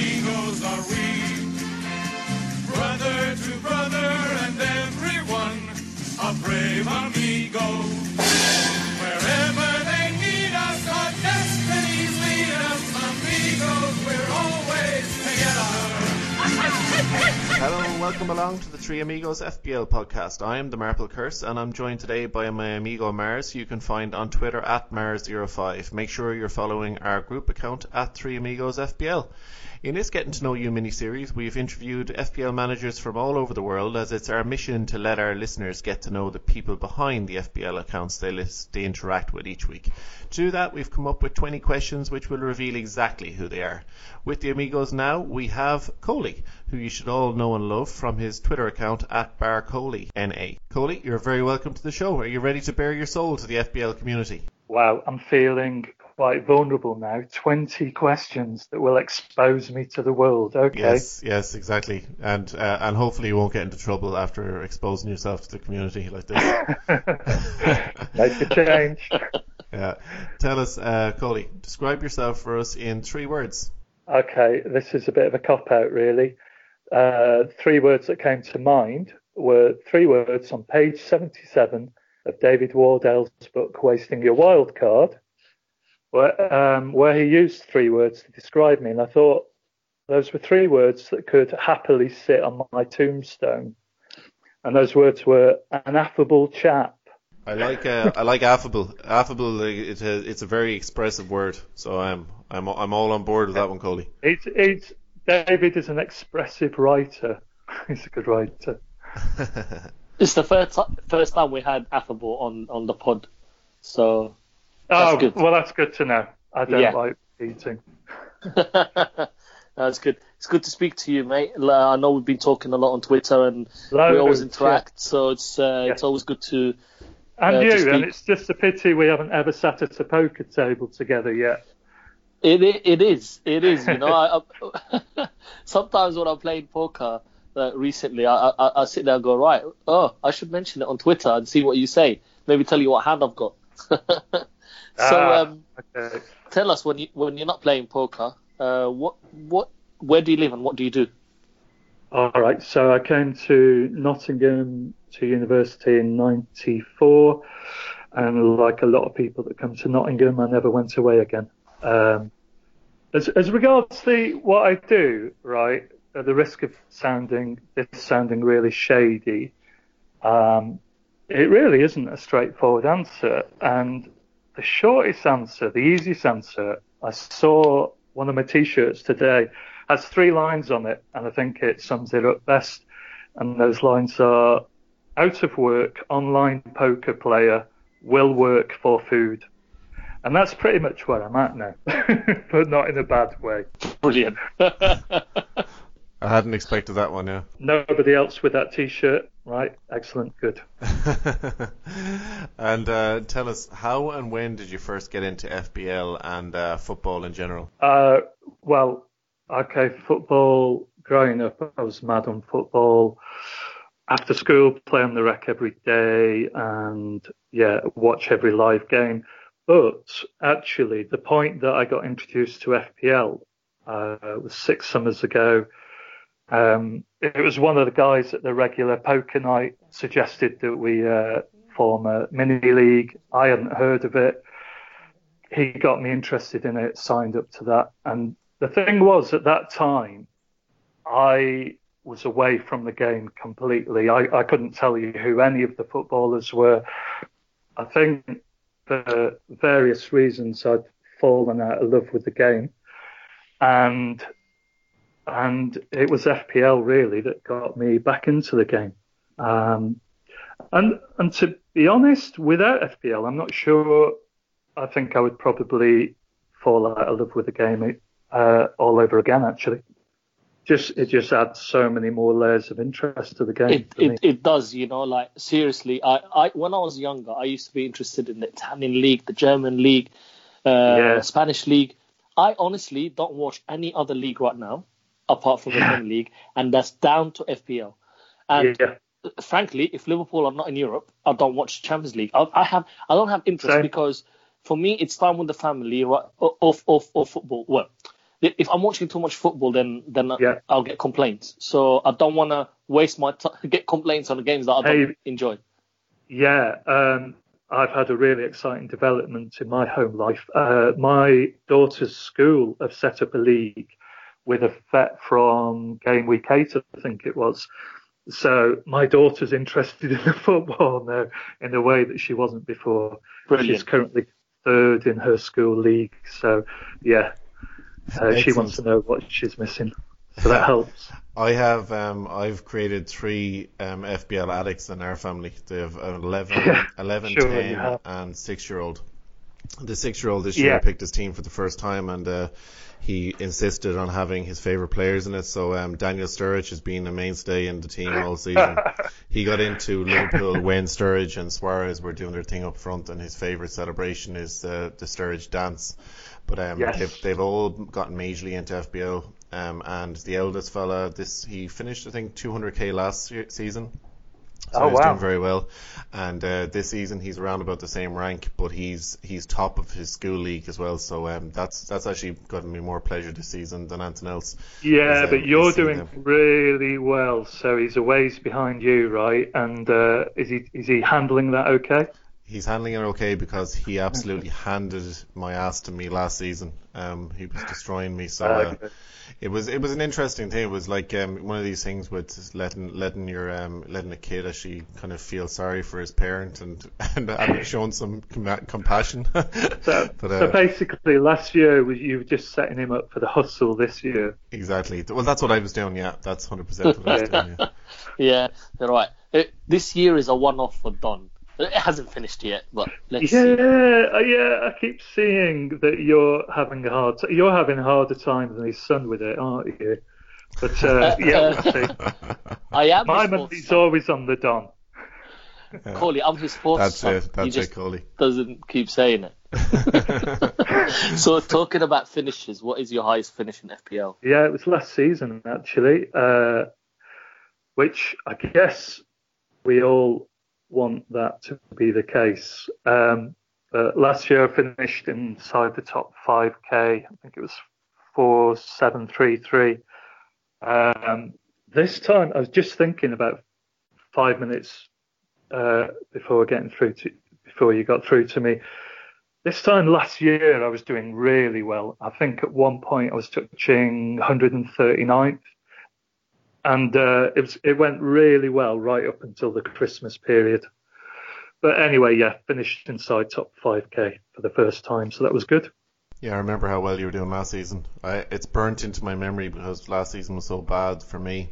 amigos are we. Brother to brother and everyone, a brave amigo. Wherever they need us, our destinies lead us, amigos, we're always together. Hello and welcome along to the Three Amigos FPL podcast. I am the Marple Curse and I'm joined today by my amigo Mars, who you can find on Twitter at Mars05. Make sure you're following our group account at Three Amigos FPL. In this Getting to Know You mini series, we've interviewed FPL managers from all over the world as it's our mission to let our listeners get to know the people behind the FPL accounts they, list, they interact with each week. To do that, we've come up with 20 questions which will reveal exactly who they are. With the Amigos now, we have Coley, who you should all know and love from his Twitter account at BarColeyNA. Coley, you're very welcome to the show. Are you ready to bare your soul to the FPL community? Wow, I'm feeling quite vulnerable now. 20 questions that will expose me to the world. Okay. Yes, yes, exactly. And uh, and hopefully you won't get into trouble after exposing yourself to the community like this. Make a change. yeah. Tell us, uh, Coley, describe yourself for us in three words. Okay, this is a bit of a cop out, really. Uh, three words that came to mind were three words on page 77 of David Wardale's book, Wasting Your Wild Card where, um, where he used three words to describe me, and I thought those were three words that could happily sit on my tombstone. And those words were an affable chap. I like uh, I like affable. Affable. It's a it's a very expressive word. So I'm I'm I'm all on board with that one, Coley. It's it's David is an expressive writer. He's a good writer. it's the first first time we had affable on on the pod. So oh, good. well, that's good to know. I don't yeah. like eating. that's good. It's good to speak to you, mate. I know we've been talking a lot on Twitter and Loads, we always interact, yeah. so it's uh, yeah. it's always good to. And uh, you, and it's just a pity we haven't ever sat at a poker table together yet. It it is it is you know I, I, sometimes when I'm playing poker uh, recently I, I I sit there and go right oh I should mention it on Twitter and see what you say maybe tell you what hand I've got So ah, um, okay. tell us when you when you're not playing poker, uh, what what where do you live and what do you do? All right, so I came to Nottingham to university in '94, and like a lot of people that come to Nottingham, I never went away again. Um, as, as regards the what I do, right, at the risk of sounding this sounding really shady, um, it really isn't a straightforward answer, and the shortest answer, the easiest answer, I saw one of my t-shirts today has three lines on it, and I think it sums it up best. And those lines are out of work, online poker player, will work for food. And that's pretty much where I'm at now, but not in a bad way. Brilliant. I hadn't expected that one, yeah. Nobody else with that T-shirt, right? Excellent, good. and uh, tell us, how and when did you first get into FPL and uh, football in general? Uh, well, okay, football. Growing up, I was mad on football. After school, play on the rec every day, and yeah, watch every live game. But actually, the point that I got introduced to FPL uh, was six summers ago um, it was one of the guys at the regular poker night suggested that we uh, form a mini league. I hadn't heard of it. He got me interested in it, signed up to that. And the thing was, at that time, I was away from the game completely. I, I couldn't tell you who any of the footballers were. I think for various reasons, I'd fallen out of love with the game. And and it was FPL really that got me back into the game. Um, and and to be honest, without FPL, I'm not sure. I think I would probably fall out of love with the game uh, all over again. Actually, just it just adds so many more layers of interest to the game. It it, it, does, you know. Like seriously, I, I when I was younger, I used to be interested in the Italian league, the German league, uh, yeah. Spanish league. I honestly don't watch any other league right now apart from the Premier League, and that's down to FPL. And yeah. frankly, if Liverpool are not in Europe, I don't watch Champions League. I, I have I don't have interest Same. because for me it's time with the family right, of, of, of football. Well, if I'm watching too much football, then then Yeah. I'll get complaints. So I don't want to waste my time get complaints on the games that I don't Hey. enjoy. Yeah, um, I've had a really exciting development in my home life. Uh, my daughter's school have set up a league with a vet from game week eight, I think it was. So my daughter's interested in the football now in a way that she wasn't before. Brilliant. She's currently third in her school league. So yeah, uh, she wants to know what she's missing. So that helps. I have um, I've created three um, FPL addicts in our family. They have an 11, Yeah, 11 sure 10, and six year old. The six year old this year Yeah. picked his team for the first time and uh, he insisted on having his favourite players in it. So um, Daniel Sturridge has been a mainstay in the team all season. he got into Liverpool when Sturridge and Suarez were doing their thing up front, and his favourite celebration is uh, the Sturridge dance. But um, Yes. they've, they've all gotten majorly into FPL. Um, and the eldest fella, this he finished I think 200k last year, season. So Oh, he's wow. doing very well. And uh, this season he's around about the same rank, but he's he's top of his school league as well. So um, that's that's actually gotten me more pleasure this season than anything else. Yeah, Is, um, but you're doing really well. So he's a ways behind you, right? And uh, is he is he handling that okay? He's handling it okay because he absolutely handed my ass to me last season. Um, he was destroying me. So uh, Okay. it was it was an interesting thing. It was like um, one of these things with letting letting your um, letting a kid actually kind of feel sorry for his parent and and, and showing some com- compassion. So, but, so uh, basically, last year was you were just setting him up for the hustle. This year, exactly. Well, that's what I was doing. Yeah, that's hundred percent what I was doing. Yeah. Yeah, you're right. It, this year is a one-off for Don. It hasn't finished yet, but let's yeah, see. uh, yeah. I keep seeing that you're having a hard. T- you're having a harder time than his son with it, aren't you? But uh, yeah, we'll see. I am My his sports money's always on the Don. Coley, I'm his sports That's son. it. he That's just it, Coley. doesn't keep saying it. so talking about finishes, what is your highest finish in FPL? Yeah, it was last season actually, uh, which I guess we all want that to be the case. Um, last year I finished inside the top 5k. I think it was 4733. Um, this time I was just thinking about five minutes uh, before getting through to before you got through to me. This time last year, I was doing really well. I think at one point I was touching 139th, and uh, it was it went really well right up until the Christmas period. But anyway, yeah, finished inside top 5k for the first time, so that was good. Yeah, I remember how well you were doing last season. I, it's burnt into my memory because last season was so bad for me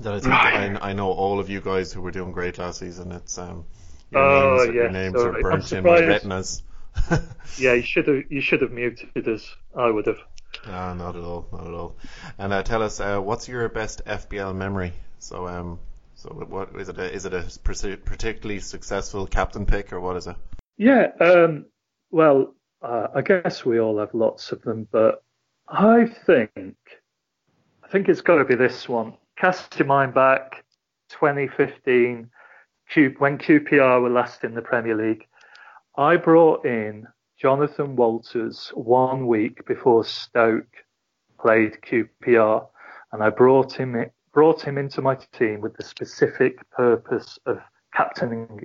that I think Right. I, I know all of you guys who were doing great last season. It's um, your Oh, names, your yeah, names sorry. are burnt in my retinas. Yeah, you should have you should have muted us. I would have. Ah, not at all, not at all. And uh, tell us, uh, what's your best FPL memory? So, um, so what is it? A, is it a particularly successful captain pick, or what is it? Yeah, um, well, uh, I guess we all have lots of them, but I think I think it's got to be this one. Cast your mind back, 2015, Q, when QPR were last in the Premier League. I brought in Jonathan Walters one week before Stoke played QPR, and I brought him brought him into my team with the specific purpose of captaining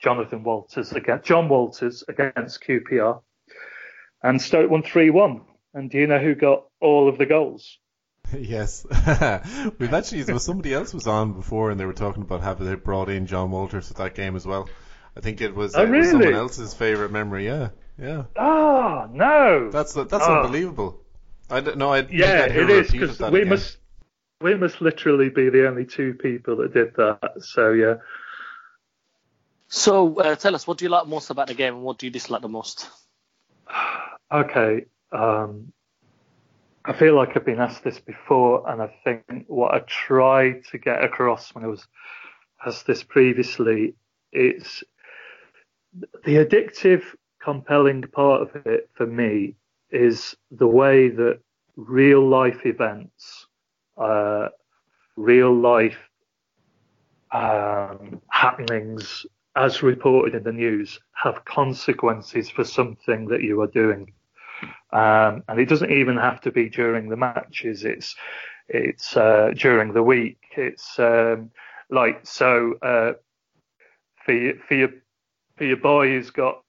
Jonathan Walters against John Walters against QPR, and Stoke won three one. And do you know who got all of the goals? Yes, we've actually. Well, somebody else was on before, and they were talking about having they brought in John Walters for that game as well. I think it was, Oh, uh, it was someone else's favorite memory. Yeah, yeah. Oh no! That's that's Oh. unbelievable. I don't know. I yeah, I'd it is because we again. must we must literally be the only two people that did that. So yeah. So uh, tell us, what do you like most about the game, and what do you dislike the most? Okay. Um, I feel like I've been asked this before, and I think what I tried to get across when I was asked this previously is the addictive, compelling part of it for me is the way that real life events, uh, real life um, happenings, as reported in the news, have consequences for something that you are doing. Um, and it doesn't even have to be during the matches. It's it's uh, during the week. It's um, like so uh, for for your for your boy who's got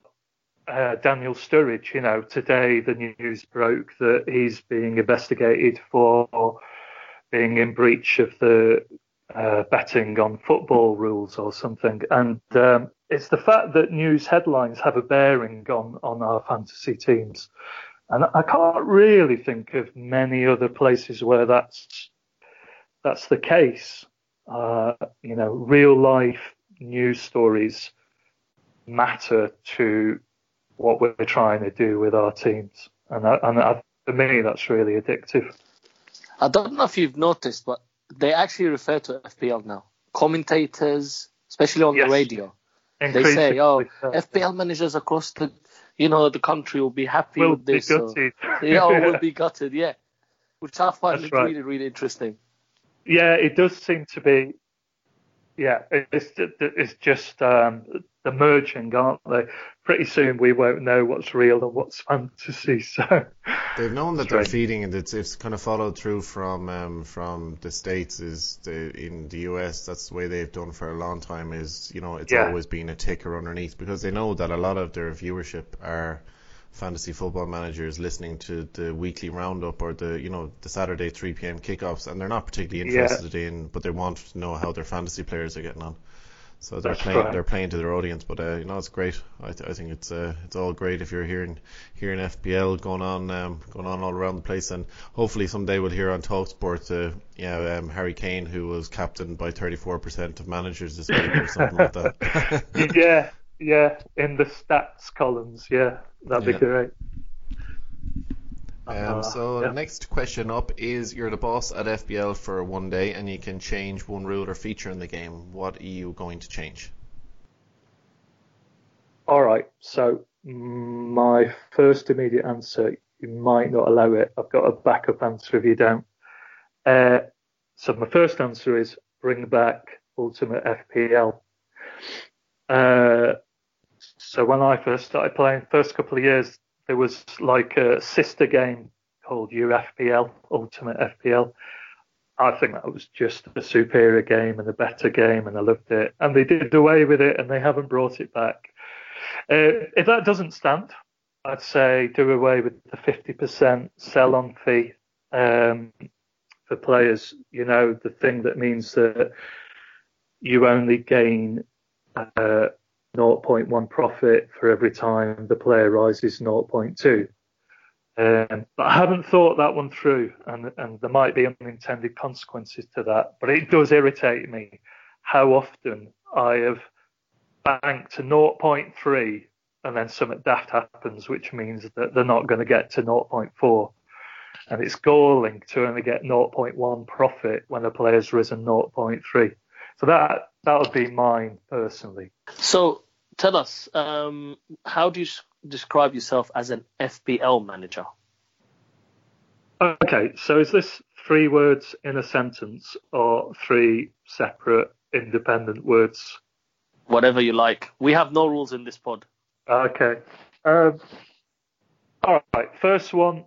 uh, Daniel Sturridge. You know, today the news broke that he's being investigated for being in breach of the uh, betting on football rules or something. And um, it's the fact that news headlines have a bearing on, on our fantasy teams. And I can't really think of many other places where that's that's the case. Uh, you know, real life news stories matter to what we're trying to do with our teams, and, I, and I, for me, that's really addictive. I don't know if you've noticed, but they actually refer to FPL now. Commentators, especially on Yes. the radio, they say, "Oh, FPL managers across the, you know, the country will be happy will with be this." or- gutted. yeah, or will be gutted. Yeah, which I find right. really, really interesting. Yeah, it does seem to be. Yeah, it's it's just um, the merging, aren't they? Pretty soon we won't know what's real and what's fantasy. So They've known that That's they're feeding, and it's, it's kind of followed through from um, from the states. Is the, in the US, that's the way they've done for a long time. Is you know, it's Yeah. always been a ticker underneath because they know that a lot of their viewership are fantasy football managers listening to the weekly roundup or the you know the Saturday 3 p.m. kickoffs, and they're not particularly Yeah. interested in, but they want to know how their fantasy players are getting on. So they're That's playing, they're playing to their audience, but uh, you know it's great. I, th- I think it's uh, it's all great if you're hearing hearing FPL going on um, going on all around the place, and hopefully someday we'll hear on Talksport, uh, yeah, um, Harry Kane who was captained by 34% of managers this week or something like that. yeah, yeah, in the stats columns, yeah, that'd be great. Um, Uh, so yeah. next question up is you're the boss at FPL for one day and you can change one rule or feature in the game. What are you going to change? All right. So my first immediate answer, you might not allow it. I've got a backup answer if you don't. Uh, so my first answer is bring back Ultimate FPL. Uh, so when I first started playing, first couple of years, there was like a sister game called UFPL, Ultimate FPL. I think that was just a superior game and a better game, and I loved it. And they did away with it, and they haven't brought it back. Uh, if that doesn't stand, I'd say do away with the 50% sell on fee um, for players. You know, the thing that means that you only gain uh, 0.1 profit for every time the player rises 0.2. Um, but I haven't thought that one through, and, and there might be unintended consequences to that. But it does irritate me how often I have banked to 0.3 and then something daft happens, which means that they're not going to get to 0.4. And it's galling to only get 0.1 profit when a player's risen 0.3. So that that would be mine personally. So tell us, um, how do you describe yourself as an FPL manager? Okay, so is this three words in a sentence or three separate independent words? Whatever you like. We have no rules in this pod. Okay. Um, all right. First one.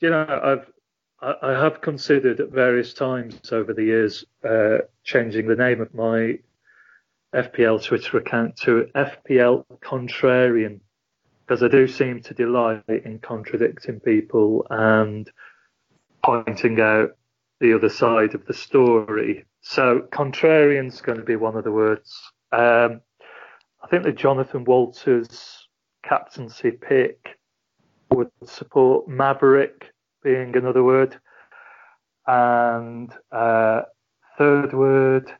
You know, I've I, have considered at various times over the years uh, changing the name of my FPL Twitter account to FPL Contrarian because I do seem to delight in contradicting people and pointing out the other side of the story. So contrarian's going to be one of the words. Um, I think the Jonathan Walters captaincy pick would support Maverick being another word. And uh, third word,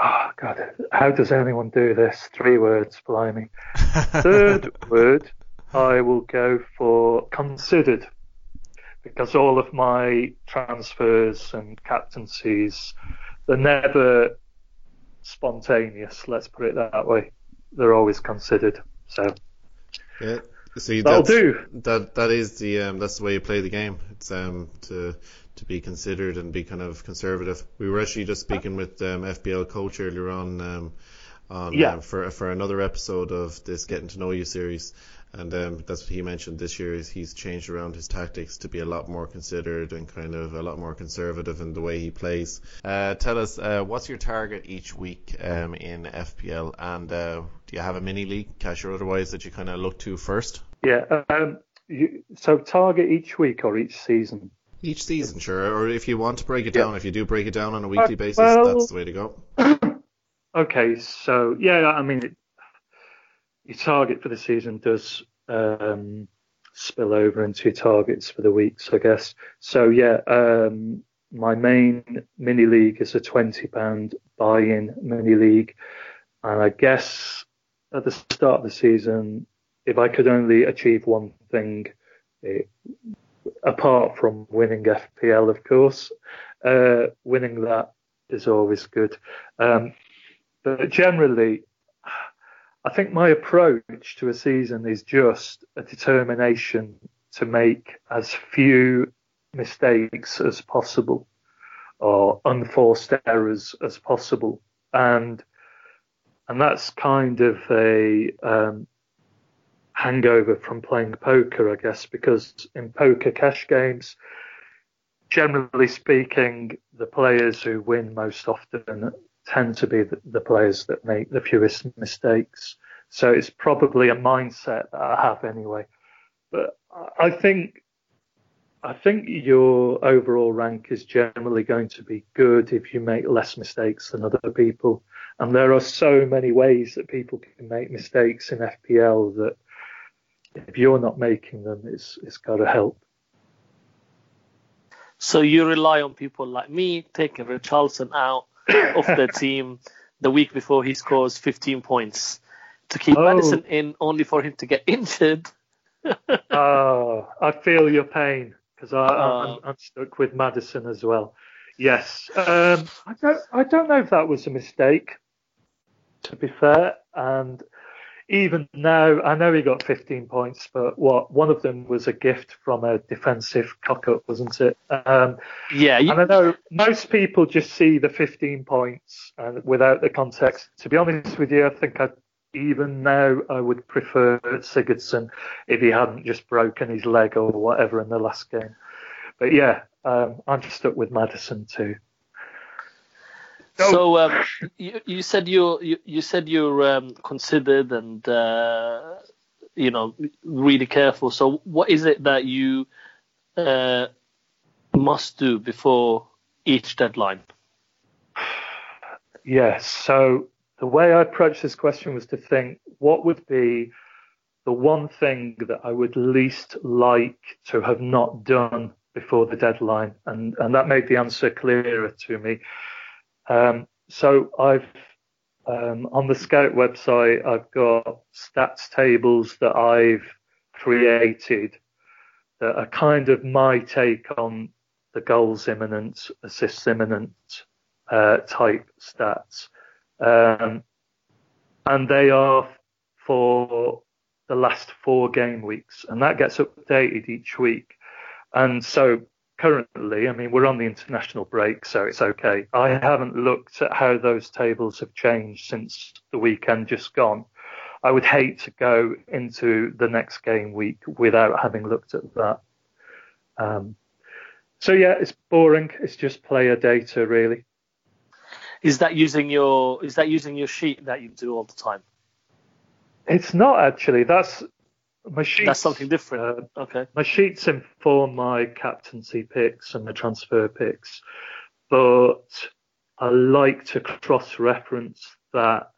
oh God, how does anyone do this? Three words, blimey. Third word, I will go for considered because all of my transfers and captaincies, they're never spontaneous. Let's put it that way. They're always considered. So Yeah. See, that'll do. That that is the um, that's the way you play the game. It's um to to be considered and be kind of conservative. We were actually just speaking with um, FPL coach earlier on um on Yeah. um, for for another episode of this getting to know you series, And um, that's what he mentioned this year is he's changed around his tactics to be a lot more considered and kind of a lot more conservative in the way he plays. Uh, tell us, uh, what's your target each week um, in FPL and uh, do you have a mini league, cash or otherwise, that you kind of look to first? Yeah. Um, you, so target each week or each season? Each season, sure. Or if you want to break it down, if you do break it down on a weekly basis, well- that's the way to go. Okay, so yeah, I mean, it, your target for the season does um, spill over into your targets for the weeks, I guess. So yeah, um, my main mini league is a twenty pound buy-in mini league, and I guess at the start of the season, if I could only achieve one thing, it, apart from winning FPL, of course, uh, winning that is always good. Um, but generally, I think my approach to a season is just a determination to make as few mistakes as possible or unforced errors as possible. And and that's kind of a um, hangover from playing poker, I guess, because in poker cash games, generally speaking, the players who win most often tend to be the, the players that make the fewest mistakes. So it's probably a mindset that I have anyway. But I think I think your overall rank is generally going to be good if you make less mistakes than other people. And there are so many ways that people can make mistakes in FPL that if you're not making them, it's it's got to help. So you rely on people like me taking Richarlison out of the team the week before he scores 15 points to keep Oh. Maddison in only for him to get injured. Oh, I feel your pain because I'm, Oh. I'm stuck with Maddison as well. Yes, um, I don't. I don't know if that was a mistake. To be fair, and even now, I know he got 15 points, but what one of them was a gift from a defensive cock up, wasn't it? Um, Yeah, you, and I know most people just see the 15 points and without the context. To be honest with you, I think I even now I would prefer Sigurdsson if he hadn't just broken his leg or whatever in the last game. But yeah, um, I'm stuck with Maddison too. So um, you, you said you you, you said you're um, considered and uh, you know really careful. So what is it that you uh, must do before each deadline? Yes. So the way I approached this question was to think what would be the one thing that I would least like to have not done before the deadline, and and that made the answer clearer to me. Um, so I've um, on the Scout website, I've got stats tables that I've created that are kind of my take on the goals imminent, assists imminent uh, type stats. Um, and they are for the last four game weeks, and that gets updated each week. And so currently, I mean, we're on the international break, so it's okay. I haven't looked at how those tables have changed since the weekend just gone. I would hate to go into the next game week without having looked at that. Um, so yeah, it's boring. It's just player data, really. Is that using your is that using your sheet that you do all the time? It's not actually. That's my sheets. That's something different. Uh, Okay. my sheets inform my captaincy picks and my transfer picks, but I like to cross-reference that.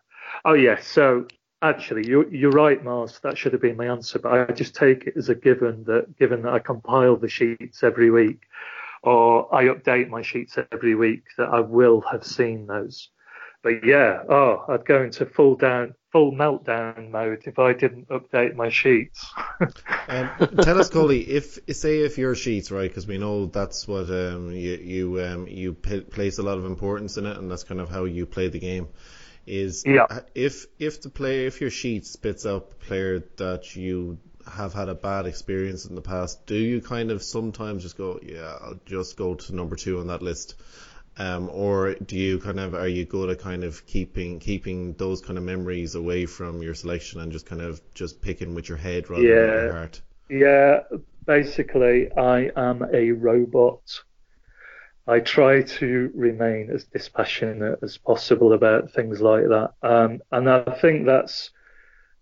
Oh yes, so actually you're, you're right, Mars. That should have been my answer, but I just take it as a given that given that I compile the sheets every week, or I update my sheets every week, that I will have seen those. But yeah, oh, I'd go into full down, full meltdown mode if I didn't update my sheets. Um, tell us, Coley, if say if your sheets, right? Because we know that's what um, you you um, you p- place a lot of importance in it, and that's kind of how you play the game. Is Yeah. if if the player if your sheet spits out a player that you have had a bad experience in the past, do you kind of sometimes just go, yeah, I'll just go to number two on that list, Um, or do you kind of are you good at kind of keeping keeping those kind of memories away from your selection and just kind of just picking with your head rather than Yeah. your heart? Yeah, basically, I am a robot. I try to remain as dispassionate as possible about things like that, um, and I think that's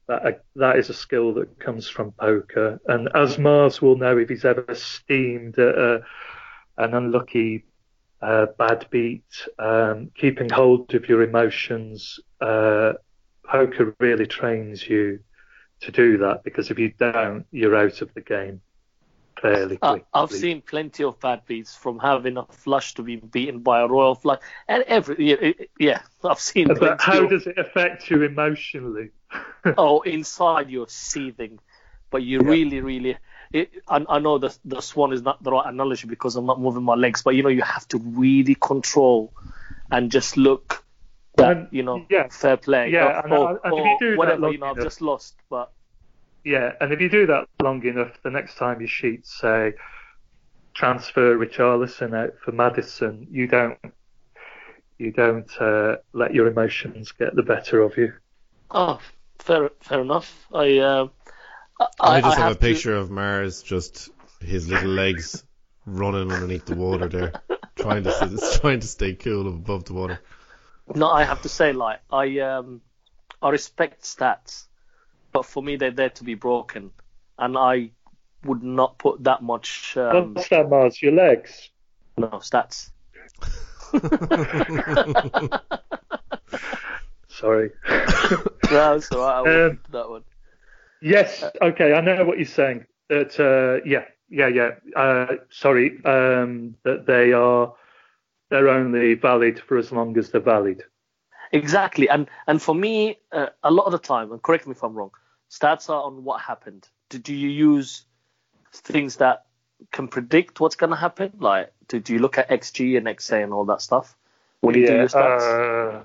that. That is a skill that comes from poker. And as Mars will know, if he's ever steamed at a, an unlucky uh, bad beat, um, keeping hold of your emotions, uh, poker really trains you to do that because if you don't, you're out of the game fairly Uh, quickly. I've seen plenty of bad beats from having a flush to be beaten by a royal flush, and every yeah, yeah I've seen. But how of- does it affect you emotionally? oh, inside you're seething, but you really, really. It, I, I know the the swan is not the right analogy because I'm not moving my legs, but you know you have to really control and just look that you know yeah. fair play. Yeah, or, and- or, and if you do that whatever long you know I've enough- just lost, but Yeah, and if you do that long enough, the next time your sheets say transfer Richarlison out for Maddison, you don't you don't uh, let your emotions get the better of you. oh, fair fair enough. I uh, I, just have, a to- picture of Mars, just his little legs running underneath the water there, trying to trying to stay cool above the water. No, I have to say, like, I um, I respect stats, but for me, they're there to be broken, and I would not put that much um, What's that, Mars? Your legs? no stats. Sorry. No, that's all right. I Um, that one. Yes. Okay. I know what you're saying. That uh, yeah, yeah, yeah. Uh, sorry. Um, that they are they're only valid for as long as they're valid. Exactly, and and for me, uh, a lot of the time, and correct me if I'm wrong, stats are on what happened. Do, do you use things that can predict what's going to happen? Like, do, do you look at XG and XA and all that stuff when you do yeah. your stats?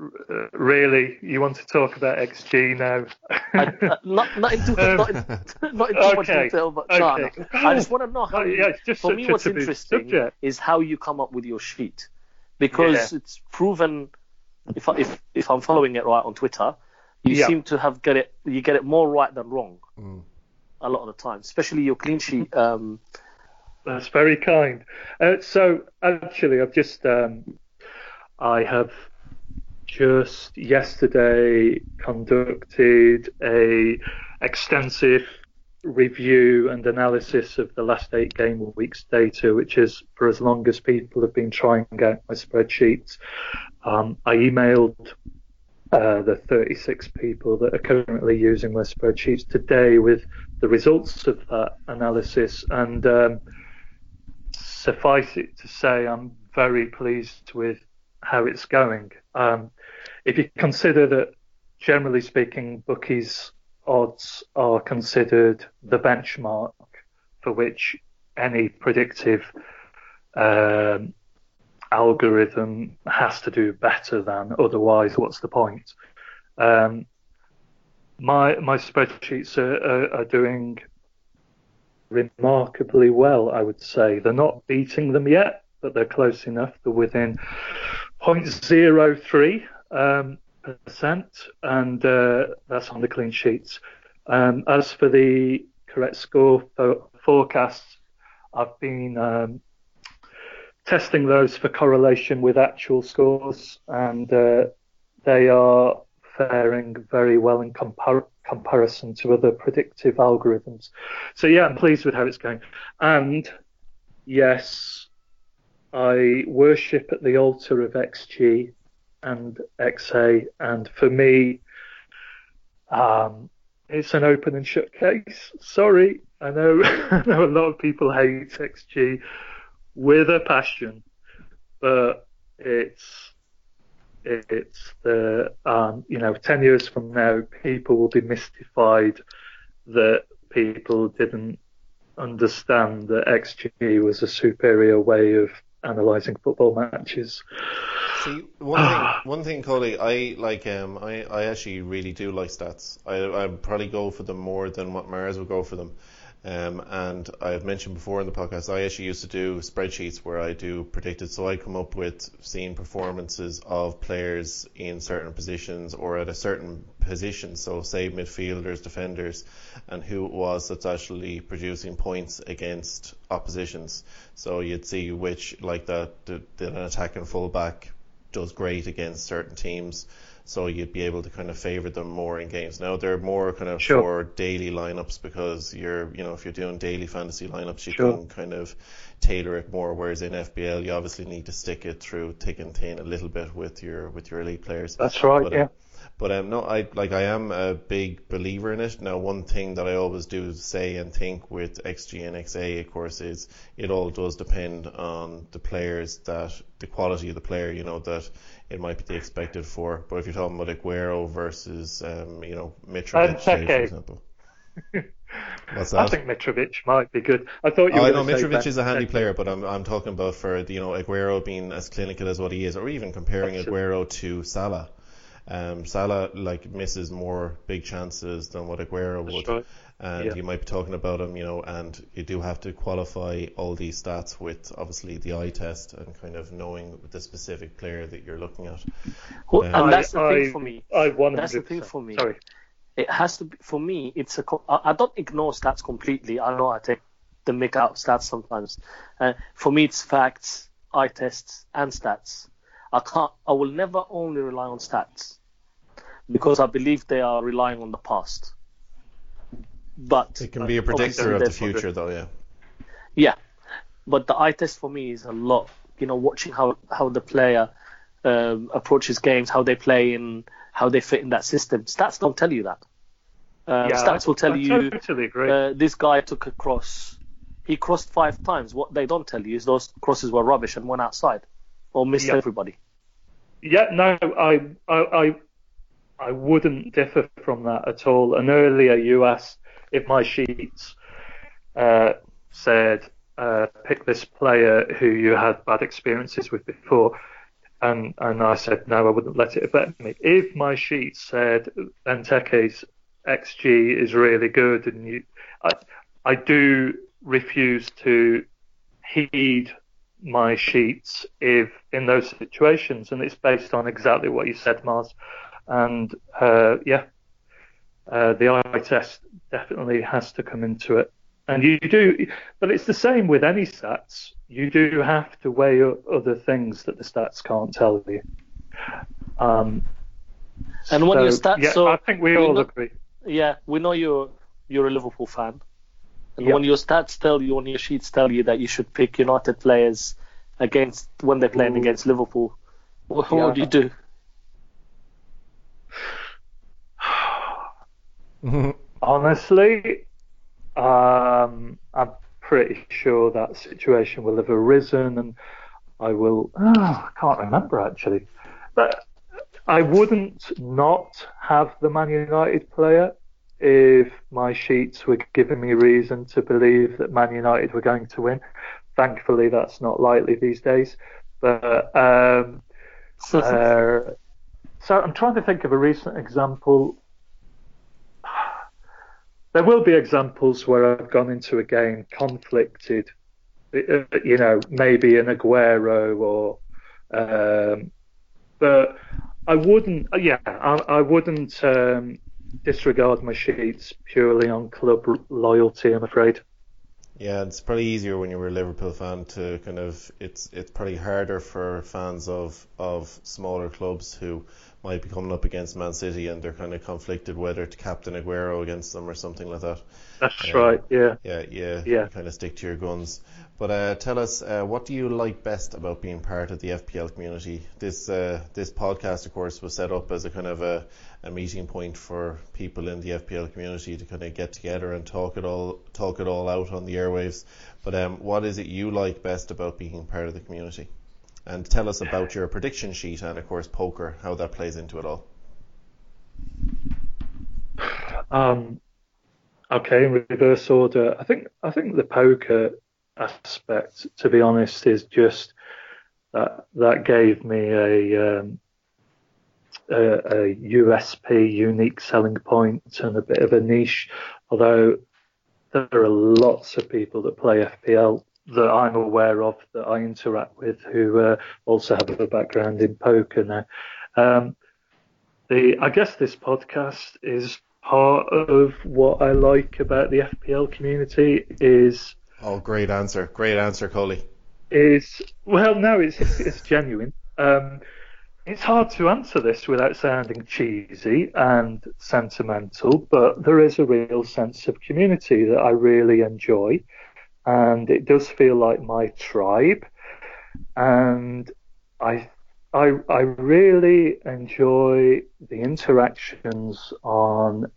Uh, r- really, you want to talk about XG now? I, uh, not not into Um, not in, not in too much detail, but no, no. I just want to know how. Oh, you- yeah, it's just for me, what's interesting subject. is how you come up with your sheet, because Yeah. it's proven. If I, if if I'm following it right on Twitter, you Yeah. seem to have get it. You get it more right than wrong. Mm. A lot of the time, especially your clean sheet. Um, That's very kind. Uh, so actually, I've just um, I have just yesterday conducted a extensive review and analysis of the last eight game weeks data, which is for as long as people have been trying out my spreadsheets. Um, I emailed uh, the 36 people that are currently using my spreadsheets today with the results of that analysis and um, suffice it to say I'm very pleased with how it's going. Um, if you consider that generally speaking bookies odds are considered the benchmark for which any predictive um, algorithm has to do better than otherwise what's the point? Um, my my spreadsheets are, are, are doing remarkably well I would say. They're not beating them yet but they're close enough. They're within 0.03 um, percent and uh, that's on the clean sheets um, as for the correct score for forecasts I've been um, testing those for correlation with actual scores, and uh, they are faring very well in compar- comparison to other predictive algorithms. So yeah, I'm pleased with how it's going. And yes, I worship at the altar of XG and XA, and for me, um, it's an open and shut case. Sorry, I know, I know a lot of people hate XG with a passion, but it's it's the um, you know ten years from now people will be mystified that people didn't understand that XG was a superior way of analysing football matches. See, one thing, one thing, Coley, I like. Um, I, I actually really do like stats. I, I'd probably go for them more than what Mars would go for them. Um, and I've mentioned before in the podcast, I actually used to do spreadsheets where I do predicted. So I come up with seeing performances of players in certain positions or at a certain position. So say midfielders, defenders, and who it was that's actually producing points against oppositions. So you'd see which, like that, that an attacking fullback does great against certain teams so you'd be able to kind of favour them more in games. Now they're more kind of Sure. for daily lineups because you're, you know, if you're doing daily fantasy lineups, you Sure. can kind of tailor it more. Whereas in FPL, you obviously need to stick it through thick and thin a little bit with your with your elite players. That's right. But, yeah. um, but um, no, I like I am a big believer in it. Now, one thing that I always do say and think with XG and XA, of course, is it all does depend on the players that the quality of the player. You know that it might be the expected for. But if you're talking about Aguero versus, um, you know, Mitrovic, say, for example. I think Mitrovic might be good. I thought you Oh, were I know going to say Mitrovic is a handy player, but I'm I'm talking about for you know Aguero being as clinical as what he is, or even comparing Absolutely. Aguero to Salah. Um, Salah like misses more big chances than what Aguero That's would, right. And Yeah. you might be talking about them, you know, and you do have to qualify all these stats with obviously the eye test and kind of knowing the specific player that you're looking at. Well, Yeah. and that's the I- thing for me. I 100%. That's the thing for me. Sorry. It has to be for me. It's a. co- I I don't ignore stats completely. I know I take the mick out of stats sometimes. Uh, for me, it's facts, eye tests, and stats. I can't. I will never only rely on stats because I believe they are relying on the past. But It can be a predictor of the that's what it- future, though. Yeah. Yeah, but the eye test for me is a lot. You know, watching how how the player um, approaches games, how they play, and how they fit in that system. Stats don't tell you that. Uh, Yeah, stats will tell I you totally agree. uh, this guy took a cross. He crossed five times. What they don't tell you is those crosses were rubbish and went outside, or missed Yeah. everybody. Yeah, no, I, I, I, I wouldn't differ from that at all. And earlier you asked if my sheets uh, said uh, pick this player who you had bad experiences with before, and and I said no, I wouldn't let it affect me. If my sheet said Benteke's XG is really good, and you, I, I do refuse to heed my sheets if in those situations, and it's based on exactly what you said, Mars. And uh, yeah, uh, the eye test definitely has to come into it. And you do, but it's the same with any stats. You do have to weigh up other things that the stats can't tell you. Um, And when so, your stats, yeah, so I think we we all know- agree. yeah, we know you're you're a Liverpool fan, and Yeah. when your stats tell you, when your sheets tell you that you should pick United players against when they're playing Ooh. against Liverpool, what, Yeah. what do you do? Honestly, um, I'm pretty sure that situation will have arisen, and I will. Oh, I can't remember actually, but I wouldn't not have the Man United player if my sheets were giving me reason to believe that Man United were going to win. Thankfully, that's not likely these days. But um, uh, so I'm trying to think of a recent example. There will be examples where I've gone into a game conflicted, uh, you know, maybe an Aguero or, um, but I wouldn't. Yeah, I, I wouldn't um, disregard my sheets purely on club loyalty. I'm afraid. Yeah, it's probably easier when you were a Liverpool fan to kind of it's it's probably harder for fans of of smaller clubs who might be coming up against Man City and they're kind of conflicted whether to captain Aguero against them or something like that. That's Yeah. right. Yeah. Yeah, yeah, Yeah. kind of stick to your guns. But uh, tell us, uh, what do you like best about being part of the FPL community? This uh, this podcast, of course, was set up as a kind of a, a meeting point for people in the FPL community to kind of get together and talk it all talk it all out on the airwaves. But um, what is it you like best about being part of the community? And tell us about your prediction sheet and, of course, poker, how that plays into it all. Um, okay, in reverse order. I think I think the poker aspect, to be honest, is just that that gave me a um, a, a USP, unique selling point, and a bit of a niche. Although there are lots of people that play FPL that I'm aware of that I interact with who uh, also have a background in poker now. Um, the I guess this podcast is part of what I like about the FPL community is Oh, great answer. Great answer, Coley. is well no it's it's, it's genuine. Um, it's hard to answer this without sounding cheesy and sentimental, but there is a real sense of community that I really enjoy, and it does feel like my tribe, and I. I, I really enjoy the interactions on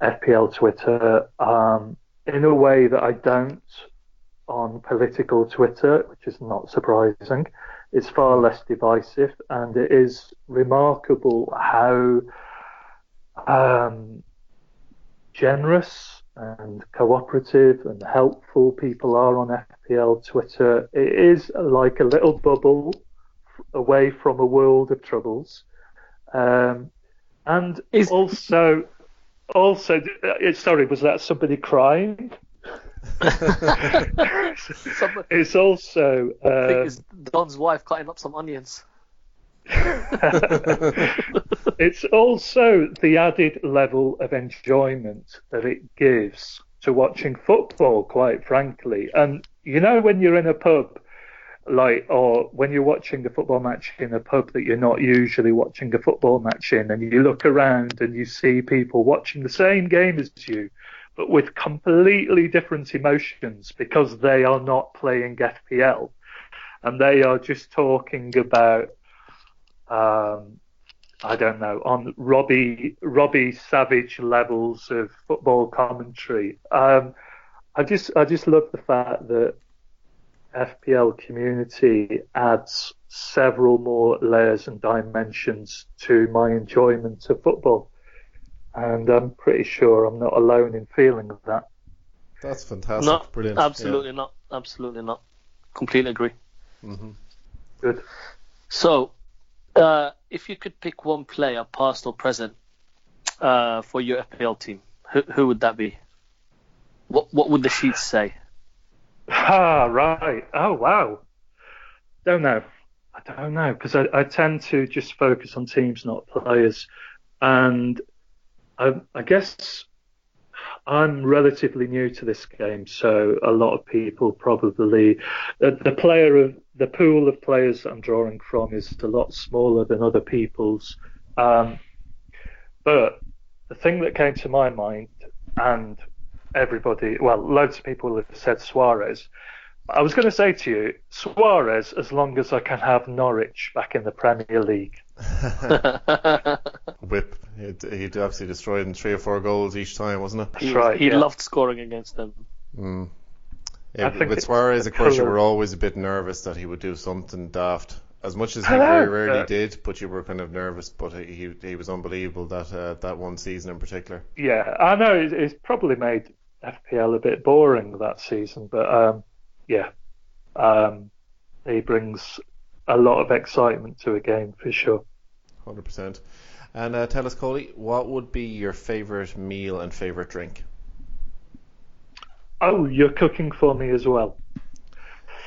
FPL Twitter um, in a way that I don't on political Twitter, which is not surprising. It's far less divisive, and it is remarkable how um, generous and cooperative and helpful people are on FPL Twitter. It is like a little bubble away from a world of troubles. Um, and Is- also, also, uh, sorry, was that somebody crying? Some, It's also I think um, it's Don's wife cutting up some onions. it's also the added level of enjoyment that it gives to watching football, quite frankly. And you know, when you're in a pub, like, or when you're watching a football match in a pub that you're not usually watching a football match in, and you look around and you see people watching the same game as you, but with completely different emotions because they are not playing FPL and they are just talking about um, I don't know, on Robbie Robbie Savage levels of football commentary. Um, I just I just love the fact that FPL community adds several more layers and dimensions to my enjoyment of football, and I'm pretty sure I'm not alone in feeling that. That's fantastic. No, Brilliant. absolutely not. Absolutely not. Completely agree. Good. So, uh, if you could pick one player, past or present, uh, for your FPL team, who, who would that be? What What would the sheets say? Ah, right. Oh, wow. Don't know. I don't know because I, I tend to just focus on teams, not players, and I, I guess I'm relatively new to this game, so a lot of people probably the, the player of the pool of players I'm drawing from is a lot smaller than other people's. Um, but the thing that came to my mind, and everybody, well, loads of people have said Suarez. I was going to say to you, Suarez, as long as I can have Norwich back in the Premier League. Whip. He'd, he'd obviously destroyed in three or four goals each time, wasn't it? he, right, he yeah. loved scoring against them. Mm. Yeah, with Suarez, of course, you were always a bit nervous that he would do something daft. As much as he very rarely Uh, did, but you were kind of nervous. But he he was unbelievable that uh, that one season in particular. Yeah, I know it, it's probably made FPL a bit boring that season, but um, yeah, um, he brings a lot of excitement to a game for sure. Hundred percent. And uh, tell us, Coley, what would be your favourite meal and favourite drink? Oh, you're cooking for me as well.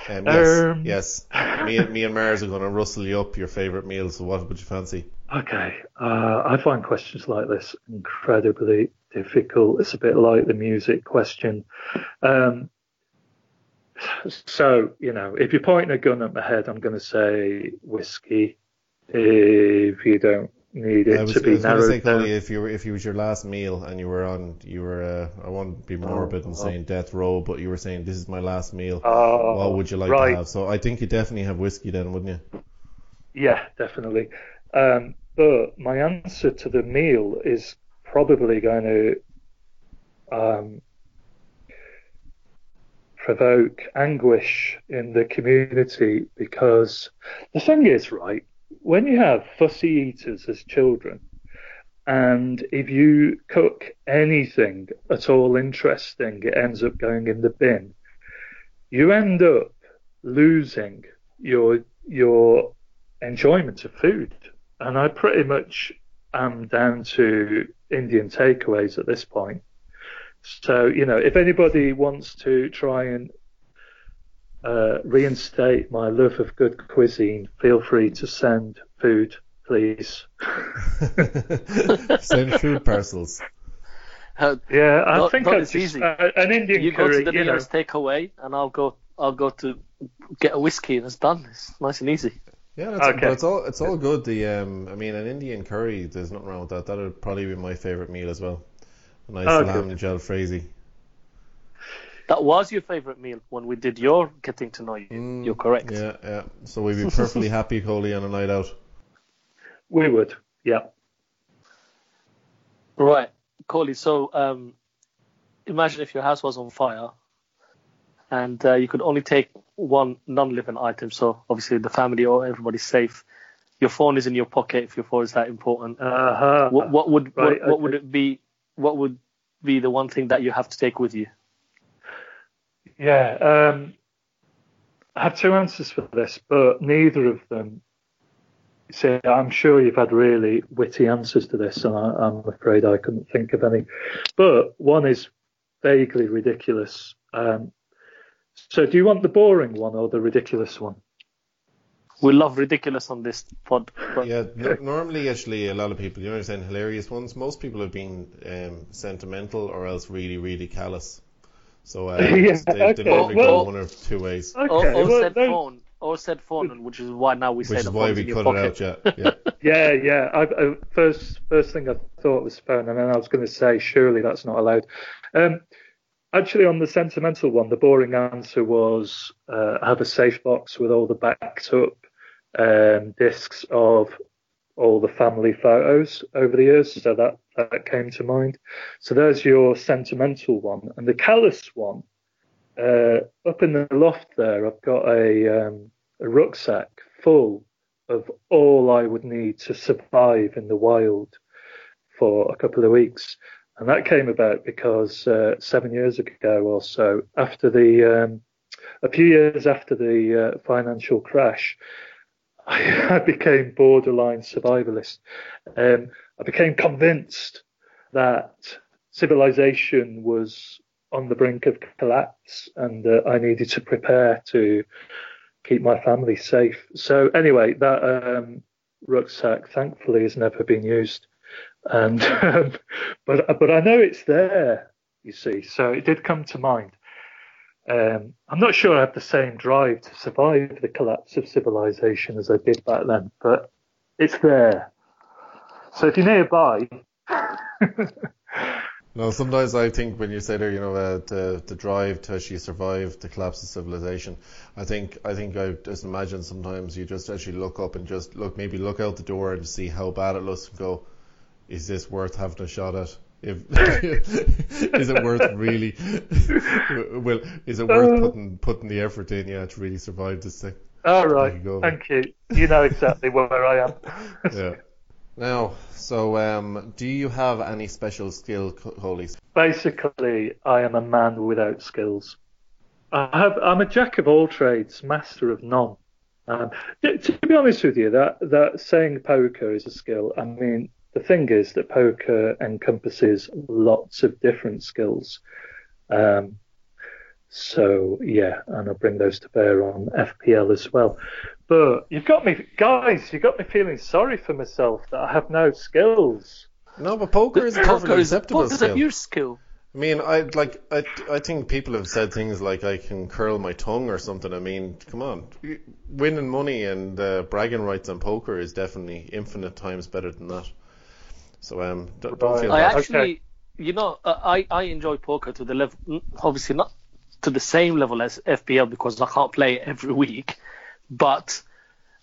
Um, yes, Um, yes. Me and me and Mars are going to rustle you up your favourite meals. So what would you fancy? Okay, uh, I find questions like this incredibly difficult. It's a bit like the music question. Um, so, you know, if you're pointing a gun at my head, I'm going to say whiskey. If you don't need it was, to be was going to narrowed down. If you were, if you was your last meal and you were on, you were, uh, I won't be morbid and oh. saying death row, but you were saying this is my last meal. Oh, what would you like right. to have? So I think you definitely have whiskey then, wouldn't you? Yeah, definitely. Um, but my answer to the meal is probably going to um, provoke anguish in the community because the thing is, right, when you have fussy eaters as children, and if you cook anything at all interesting, it ends up going in the bin. You end up losing your your enjoyment of food. And I pretty much am down to Indian takeaways at this point. So you know, if anybody wants to try and uh, reinstate my love of good cuisine, feel free to send food, please. Send food parcels. Uh, Yeah, I That- think that I is just, easy. Uh, an Indian you go to the you know. nearest takeaway, and I'll go. I'll go to get a whiskey, and it's done. It's nice and easy. Yeah, that's, Okay. but it's all it's all good. The um, I mean, an Indian curry, there's nothing wrong with that. That would probably be my favorite meal as well. A nice Oh, lamb good. jalfrezi. That was your favorite meal when we did your getting to know you. You're correct. Yeah, yeah. So we'd be perfectly happy, Coley, on a night out. We would, yeah. Right, Coley. So, um, imagine if your house was on fire, and uh, you could only take one non-living item. So, obviously, the family or everybody's safe. Your phone is in your pocket if your phone is that important. Uh-huh. what, what would Right, what, what would it be? What would be the one thing that you have to take with you? Yeah, um, I have two answers for this, but neither of them. See, I'm sure you've had really witty answers to this, and I, I'm afraid I couldn't think of any. But one is vaguely ridiculous. Um, so, do you want the boring one or the ridiculous one? We love ridiculous on this pod. But Yeah, no, normally actually a lot of people, you know, what I'm saying hilarious ones. Most people have been um, sentimental or else really, really callous. So uh, Yeah, they, they okay. normally Well- go one or two ways, Okay, or, or well, said no- phone, or said phone, which is why now we say which is the why we cut pocket. it out. Yeah, yeah. Yeah, yeah. I, I, first, first thing I thought was phone, and then I was going to say, surely that's not allowed. Um, actually, on the sentimental one, the boring answer was uh, have a safe box with all the backed up um, discs of all the family photos over the years. So that that came to mind. So there's your sentimental one, and the callous one. Uh, up in the loft there, I've got a, um, a rucksack full of all I would need to survive in the wild for a couple of weeks. And that came about because uh, seven years ago or so, after the, um, a few years after the uh, financial crash, I, became borderline survivalist. Um, I became convinced that civilization was on the brink of collapse and I needed to prepare to keep my family safe. So anyway, that um, rucksack thankfully has never been used, and um, but but I know it's there. You see, so it did come to mind. Um, I'm not sure I have the same drive to survive the collapse of civilization as I did back then, but it's there. So if you're nearby, No, sometimes I think when you say there, you know, uh, the the drive to actually survive the collapse of civilization. I think I think I just imagine sometimes you just actually look up and just look maybe look out the door and see how bad it looks and go, is this worth having a shot at? If is it worth really? well, is it worth putting putting the effort in? Yeah, to really survive this thing. all right, you go. thank you. You know exactly where I am. Yeah. Now, so um, do you have any special skill, Coley? Basically, I am a man without skills. I have, I'm a jack of all trades, master of none. Um, to, to be honest with you, that, that saying poker is a skill. I mean, the thing is that poker encompasses lots of different skills. Um, so yeah, and I'll bring those to bear on FPL as well. But you've got me, guys. You've got me feeling sorry for myself that I have no skills. No, but poker is a perfectly Poker is, acceptable poker's skill. a huge skill. I mean, I like I I think people have said things like I can curl my tongue or something. I mean, come on, winning money and uh, bragging rights on poker is definitely infinite times better than that. So um, don't, don't feel I bad. actually, you know, uh, I I enjoy poker to the level, obviously not to the same level as FPL because I can't play it every week, but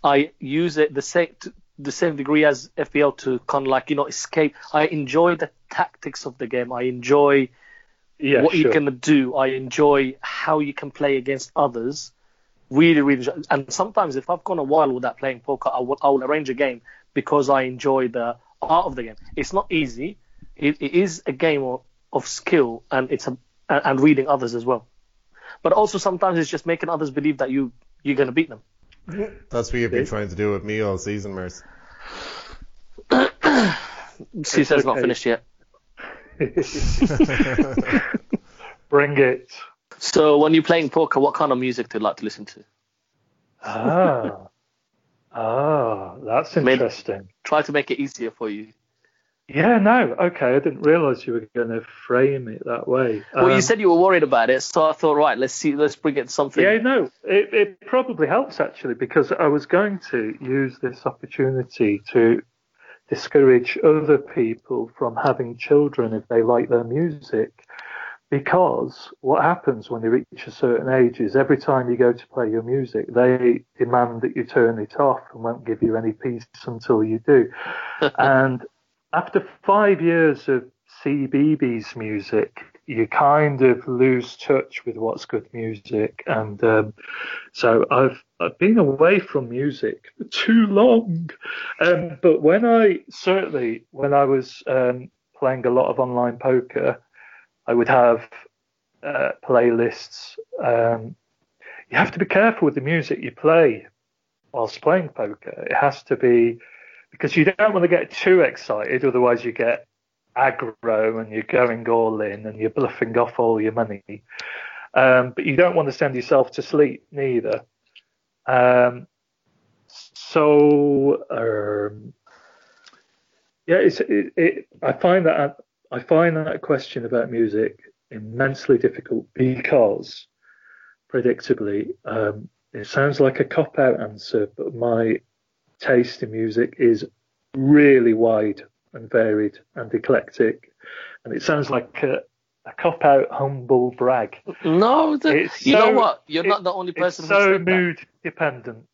I use it the same to the same degree as FPL to kind of like you know escape. I enjoy the tactics of the game. I enjoy Yeah, what sure. you can do. I enjoy how you can play against others. Really, really, enjoy- and sometimes if I've gone a while without playing poker, I will, I will arrange a game because I enjoy the art of the game. It's not easy. It, it is a game of, of skill, and it's a and, and reading others as well. But also sometimes it's just making others believe that you you're gonna beat them. That's what you've been trying to do with me all season, Mers. She says not okay. finished yet. Bring it. So when you're playing poker, what kind of music do you like to listen to? Ah. Ah, that's interesting. Try to make it easier for you. Yeah, no, okay. I didn't realise you were going to frame it that way. well, you Um, said you were worried about it, so I thought, right, let's see, let's bring it something. Yeah, no, it, it probably helps actually because I was going to use this opportunity to discourage other people from having children if they like their music. Because what happens when they reach a certain age is every time you go to play your music, they demand that you turn it off and won't give you any peace until you do. and after five years of CBeebies music, you kind of lose touch with what's good music. And um, so I've I've been away from music for too long. Um, but when I certainly when I was um, playing a lot of online poker, I would have uh, playlists. Um, you have to be careful with the music you play whilst playing poker. It has to be because you don't want to get too excited, otherwise you get aggro and you're going all in and you're bluffing off all your money. Um, but you don't want to send yourself to sleep neither. Um, so um, yeah, it, it, I find that I find that question about music immensely difficult because, predictably, um, it sounds like a cop out answer, but my taste in music is really wide and varied and eclectic. And it sounds like a, a cop out, humble brag. No, the, It's you so- know what? You're it- not the only It's person who so said that. mood dependent.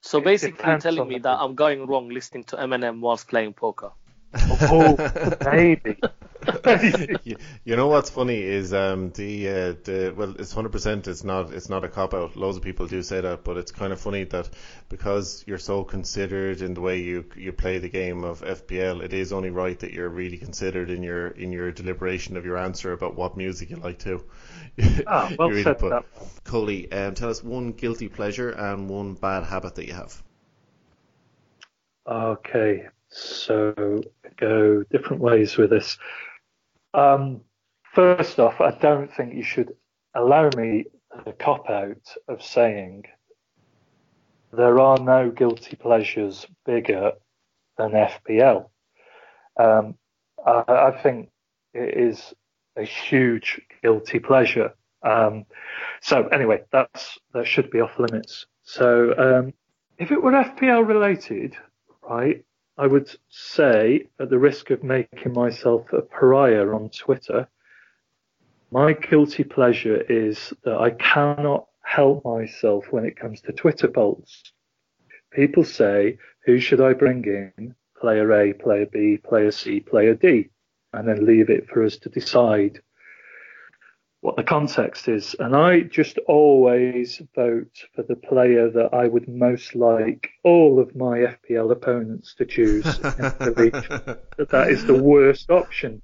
So basically, you're telling me that. I'm going wrong listening to Eminem whilst playing poker. Oh, you, you know what's funny is um the uh, the well it's hundred percent it's not it's not a cop out. Loads of people do say that, but it's kind of funny that because you're so considered in the way you you play the game of FPL, it is only right that you're really considered in your in your deliberation of your answer about what music you like to. Ah, well really said put- that. Coley, um, tell us one guilty pleasure and one bad habit that you have. Okay, so go different ways with this. Um, first off, I don't think you should allow me the cop out of saying there are no guilty pleasures bigger than FPL. Um, I, I think it is a huge guilty pleasure. Um, so anyway, that's that should be off limits. So um, if it were FPL related, right, I would say, at the risk of making myself a pariah on Twitter, my guilty pleasure is that I cannot help myself when it comes to Twitter polls. People say, who should I bring in? Player A, player B, player C, player D, and then leave it for us to decide what the context is. And I just always vote for the player that I would most like all of my FPL opponents to choose in the league. That is the worst option.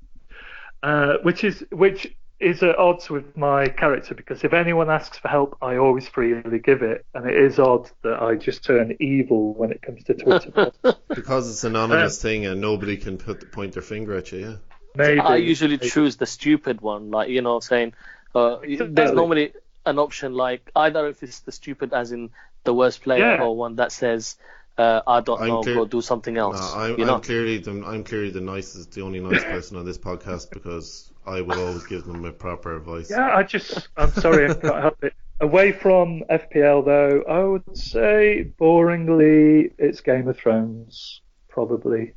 Uh, which is which is at odds with my character because if anyone asks for help, I always freely give it, and it is odd that I just turn evil when it comes to Twitter. because it's an anonymous thing and nobody can put point their finger at you. Yeah. Maybe I usually maybe. choose the stupid one, like you know, I'm saying uh, there's normally an option like either if it's the stupid as in the worst player, Yeah. or one that says uh, I don't I'm know, clear- go do something No, else. I'm, you know, I'm clearly the I'm clearly the nicest, the only nice person on this podcast because I will always give them my proper advice. Yeah, I just, I'm sorry, I can't help it. Away from FPL though, I would say boringly, it's Game of Thrones, probably.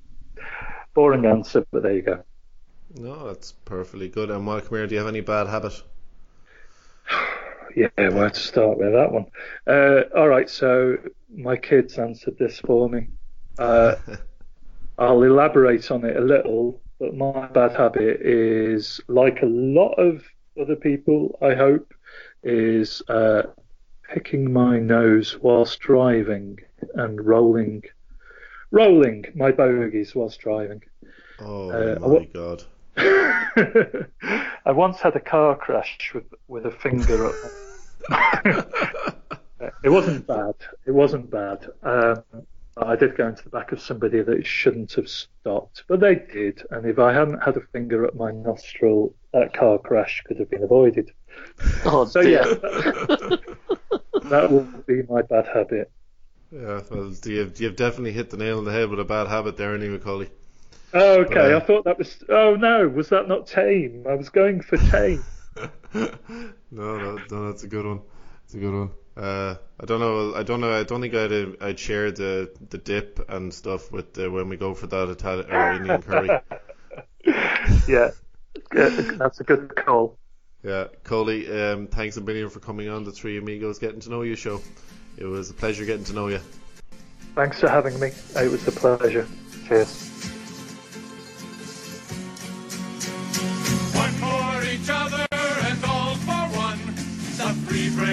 Boring answer, but there you go. No, that's perfectly good. And come here. Do you have any bad habit? Yeah, where to start with that one? Uh, all right, so my kids answered this for me. Uh, I'll elaborate on it a little, but my bad habit is, like a lot of other people, I hope, is uh, picking my nose whilst driving and rolling, rolling my bogies whilst driving. Oh Uh, my god. I once had a car crash with with a finger up. it wasn't bad. It wasn't bad. Um, I did go into the back of somebody that shouldn't have stopped, but they did. And if I hadn't had a finger up my nostril, that car crash could have been avoided. Oh, So dear. yeah, that will be my bad habit. Yeah, well, you've, you've definitely hit the nail on the head with a bad habit there, anyway, Coley. Oh, okay, But, uh, I thought that was. Oh no, was that not tame? I was going for tame. no, no, no, that's a good one. It's a good one. Uh, I don't know. I don't know. I don't think I'd I'd share the the dip and stuff with the, when we go for that Italian or Indian curry. yeah, that's a good call. Yeah, Coley, um, thanks a million for coming on the Three Amigos Getting to Know You show. It was a pleasure getting to know you. Thanks for having me. It was a pleasure. Cheers.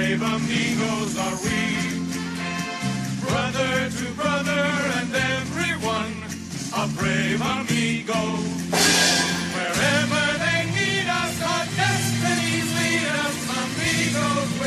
brave amigos are we. Brother to brother and everyone, a brave amigo. Wherever they need us, our destinies lead us, amigos.